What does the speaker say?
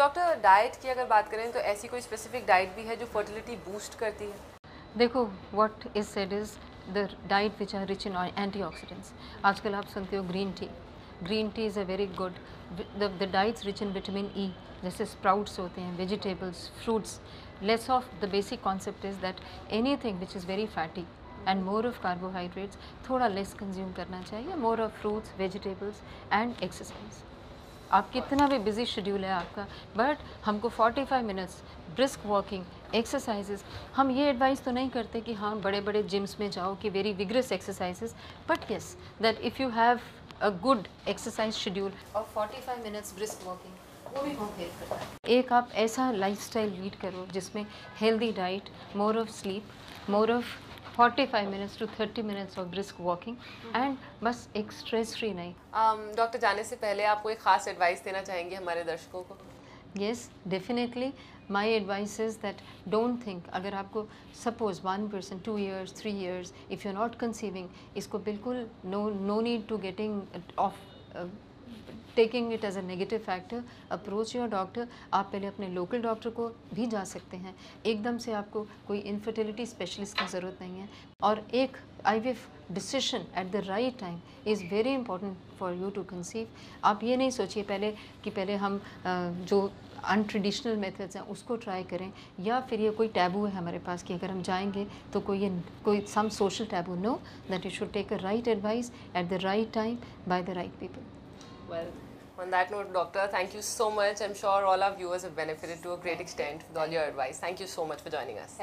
Doctor diet की अगर बात करें तो ऐसी कोई स्पेसिफिक डाइट भी है जो फर्टिलिटी बूस्ट करती है? देखो what is said is the diet which are rich in antioxidants आजकल आप सुनते हो green tea green tea is a very good the diets rich in vitamin E जैसे स्प्राउट्स होते हैं vegetables fruits less of the basic concept is that anything which is very fatty and more of carbohydrates थोड़ा less consume करना चाहिए more of fruits vegetables and exercise आप कितना भी busy schedule है आपका बट हमको 45 मिनट्स ब्रिस्क वॉकिंग एक्सरसाइजेस हम ये एडवाइस तो नहीं करते कि हाँ बड़े बड़े जिम्स में जाओ कि very vigorous exercises but yes that if you have a good exercise schedule और 45 मिनट्स ब्रिस्क वॉकिंग वो भी करता है। एक आप ऐसा लाइफस्टाइल लीड करो जिसमें healthy diet more of sleep more of 45 minutes to 30 minutes of brisk walking and बस एक स्ट्रेस फ्री नहीं डॉक्टर um, जाने से पहले आप कोई ख़ास एडवाइस देना चाहेंगे हमारे दर्शकों को yes definitely my advice is that don't think अगर आपको suppose one person two years three years if you're not conceiving इसको बिल्कुल no no need to getting off uh, taking it as a negative factor approach your doctor आप पहले अपने local doctor को भी जा सकते हैं। एकदम से आपको कोई इनफर्टिलिटी स्पेशलिस्ट की ज़रूरत नहीं है। और एक I decision at the right time is very important for you to conceive आप ये नहीं सोचिए पहले कि पहले हम जो अनट्रेडिशनल मेथड्स हैं, उसको ट्राई करें। या फिर ये कोई टैबू है हमारे पास कि अगर हम जाएँगे तो कोई ये, कोई some social taboo no that you should take a right advice at the right time by the right people Well, on that note, Doctor, thank you so much. I'm sure all our viewers have benefited to a great extent with all your advice. Thank you so much for joining us.